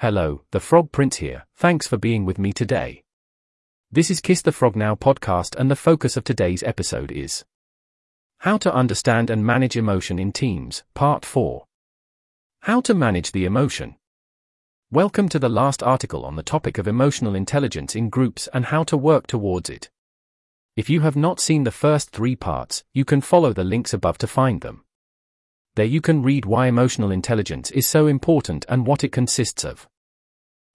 Hello, the Frog Prince here. Thanks for being with me today. This is Kiss the Frog Now podcast, and the focus of today's episode is How to Understand and Manage Emotion in Teams, Part 4. How to Manage the Emotion. Welcome to the last article on the topic of emotional intelligence in groups and how to work towards it. If you have not seen the first three parts, you can follow the links above to find them. There you can read why emotional intelligence is so important and what it consists of.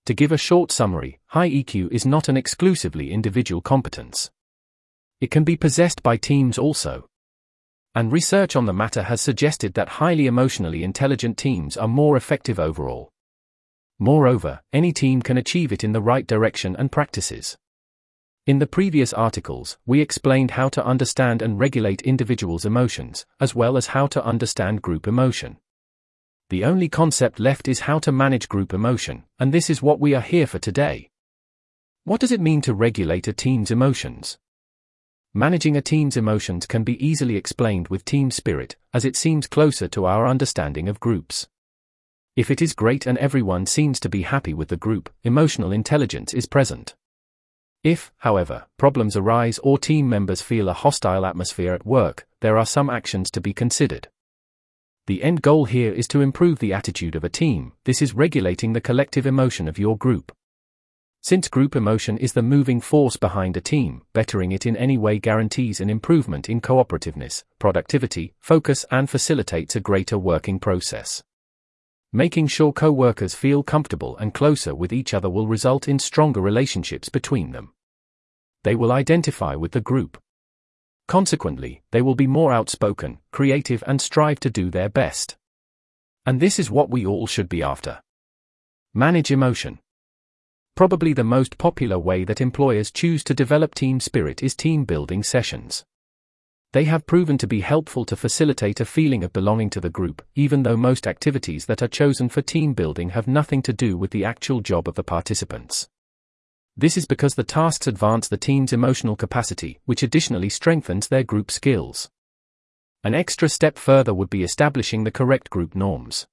To give a short summary, high EQ is not an exclusively individual competence. It can be possessed by teams also. And research on the matter has suggested that highly emotionally intelligent teams are more effective overall. Moreover, any team can achieve it in the right direction and practices. In the previous articles, we explained how to understand and regulate individuals' emotions, as well as how to understand group emotion. The only concept left is how to manage group emotion, and this is what we are here for today. What does it mean to regulate a team's emotions? Managing a team's emotions can be easily explained with team spirit, as it seems closer to our understanding of groups. If it is great and everyone seems to be happy with the group, emotional intelligence is present. If, however, problems arise or team members feel a hostile atmosphere at work, there are some actions to be considered. The end goal here is to improve the attitude of a team, this is regulating the collective emotion of your group. Since group emotion is the moving force behind a team, bettering it in any way guarantees an improvement in cooperativeness, productivity, focus, and facilitates a greater working process. Making sure co workers feel comfortable and closer with each other will result in stronger relationships between them. They will identify with the group. Consequently, they will be more outspoken, creative, and strive to do their best. And this is what we all should be after. Manage emotion. Probably the most popular way that employers choose to develop team spirit is team building sessions. They have proven to be helpful to facilitate a feeling of belonging to the group, even though most activities that are chosen for team building have nothing to do with the actual job of the participants. This is because the tasks advance the team's emotional capacity, which additionally strengthens their group skills. An extra step further would be establishing the correct group norms.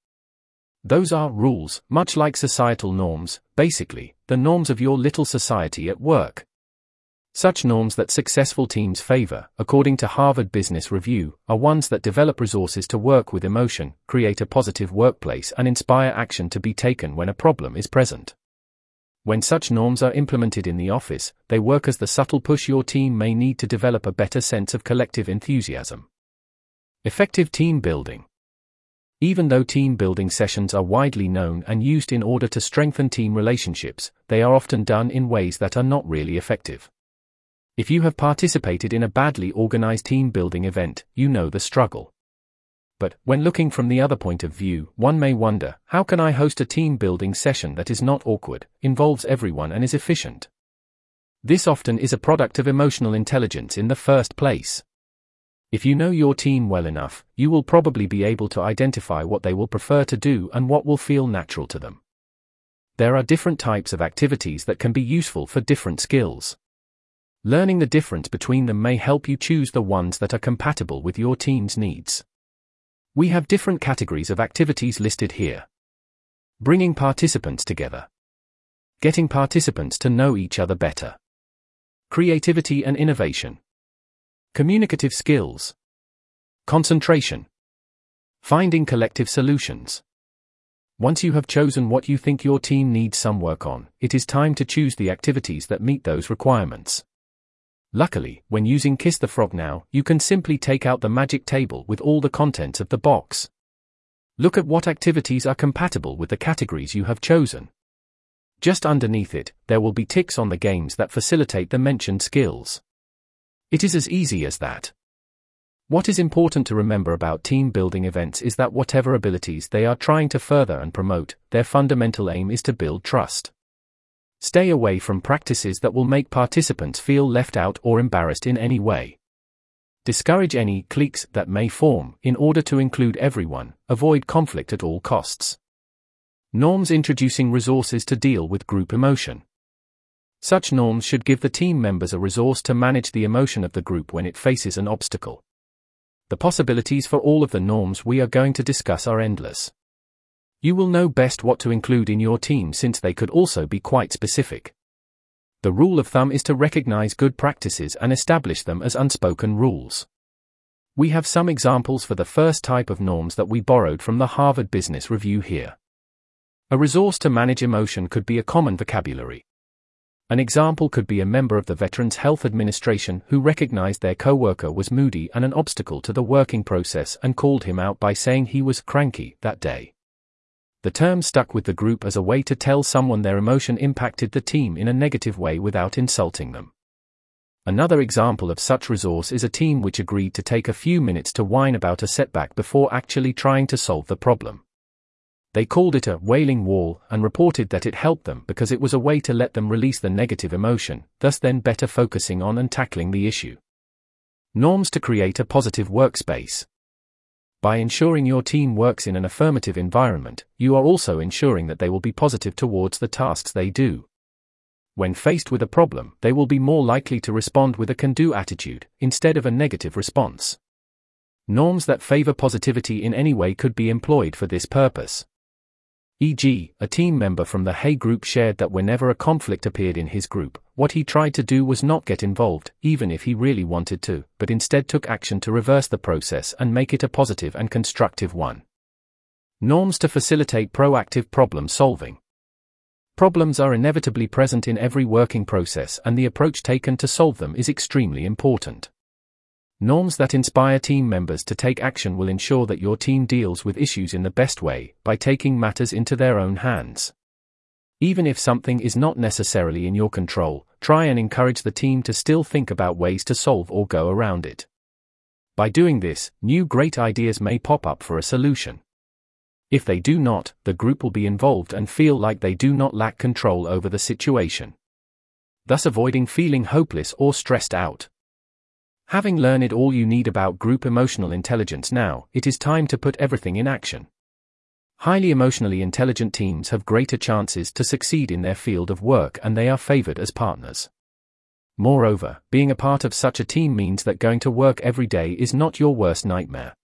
Those are rules, much like societal norms, basically, the norms of your little society at work. Such norms that successful teams favor, according to Harvard Business Review, are ones that develop resources to work with emotion, create a positive workplace, and inspire action to be taken when a problem is present. When such norms are implemented in the office, they work as the subtle push your team may need to develop a better sense of collective enthusiasm. Effective team building. Even though team building sessions are widely known and used in order to strengthen team relationships, they are often done in ways that are not really effective. If you have participated in a badly organized team building event, you know the struggle. But, when looking from the other point of view, one may wonder how can I host a team building session that is not awkward, involves everyone, and is efficient? This often is a product of emotional intelligence in the first place. If you know your team well enough, you will probably be able to identify what they will prefer to do and what will feel natural to them. There are different types of activities that can be useful for different skills. Learning the difference between them may help you choose the ones that are compatible with your team's needs. We have different categories of activities listed here. Bringing participants together. Getting participants to know each other better. Creativity and innovation. Communicative skills. Concentration. Finding collective solutions. Once you have chosen what you think your team needs some work on, it is time to choose the activities that meet those requirements. Luckily, when using Kiss the Frog now, you can simply take out the magic table with all the contents of the box. Look at what activities are compatible with the categories you have chosen. Just underneath it, there will be ticks on the games that facilitate the mentioned skills. It is as easy as that. What is important to remember about team building events is that whatever abilities they are trying to further and promote, their fundamental aim is to build trust. Stay away from practices that will make participants feel left out or embarrassed in any way. Discourage any cliques that may form in order to include everyone, avoid conflict at all costs. Norms introducing resources to deal with group emotion. Such norms should give the team members a resource to manage the emotion of the group when it faces an obstacle. The possibilities for all of the norms we are going to discuss are endless. You will know best what to include in your team since they could also be quite specific. The rule of thumb is to recognize good practices and establish them as unspoken rules. We have some examples for the first type of norms that we borrowed from the Harvard Business Review here. A resource to manage emotion could be a common vocabulary. An example could be a member of the Veterans Health Administration who recognized their coworker was moody and an obstacle to the working process and called him out by saying he was cranky that day. The term stuck with the group as a way to tell someone their emotion impacted the team in a negative way without insulting them. Another example of such resource is a team which agreed to take a few minutes to whine about a setback before actually trying to solve the problem. They called it a wailing wall and reported that it helped them because it was a way to let them release the negative emotion, thus then better focusing on and tackling the issue. Norms to create a positive workspace. By ensuring your team works in an affirmative environment, you are also ensuring that they will be positive towards the tasks they do. When faced with a problem, they will be more likely to respond with a can do attitude, instead of a negative response. Norms that favor positivity in any way could be employed for this purpose. E.g., a team member from the Hay group shared that whenever a conflict appeared in his group, what he tried to do was not get involved, even if he really wanted to, but instead took action to reverse the process and make it a positive and constructive one. Norms to facilitate proactive problem solving. Problems are inevitably present in every working process, and the approach taken to solve them is extremely important. Norms that inspire team members to take action will ensure that your team deals with issues in the best way, by taking matters into their own hands. Even if something is not necessarily in your control, try and encourage the team to still think about ways to solve or go around it. By doing this, new great ideas may pop up for a solution. If they do not, the group will be involved and feel like they do not lack control over the situation. Thus, avoiding feeling hopeless or stressed out. Having learned all you need about group emotional intelligence now, it is time to put everything in action. Highly emotionally intelligent teams have greater chances to succeed in their field of work and they are favored as partners. Moreover, being a part of such a team means that going to work every day is not your worst nightmare.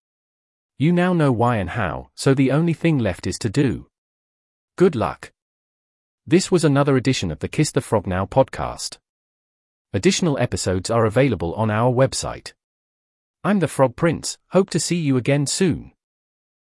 You now know why and how, so the only thing left is to do. Good luck. This was another edition of the Kiss the Frog Now podcast. Additional episodes are available on our website. I'm the Frog Prince, hope to see you again soon.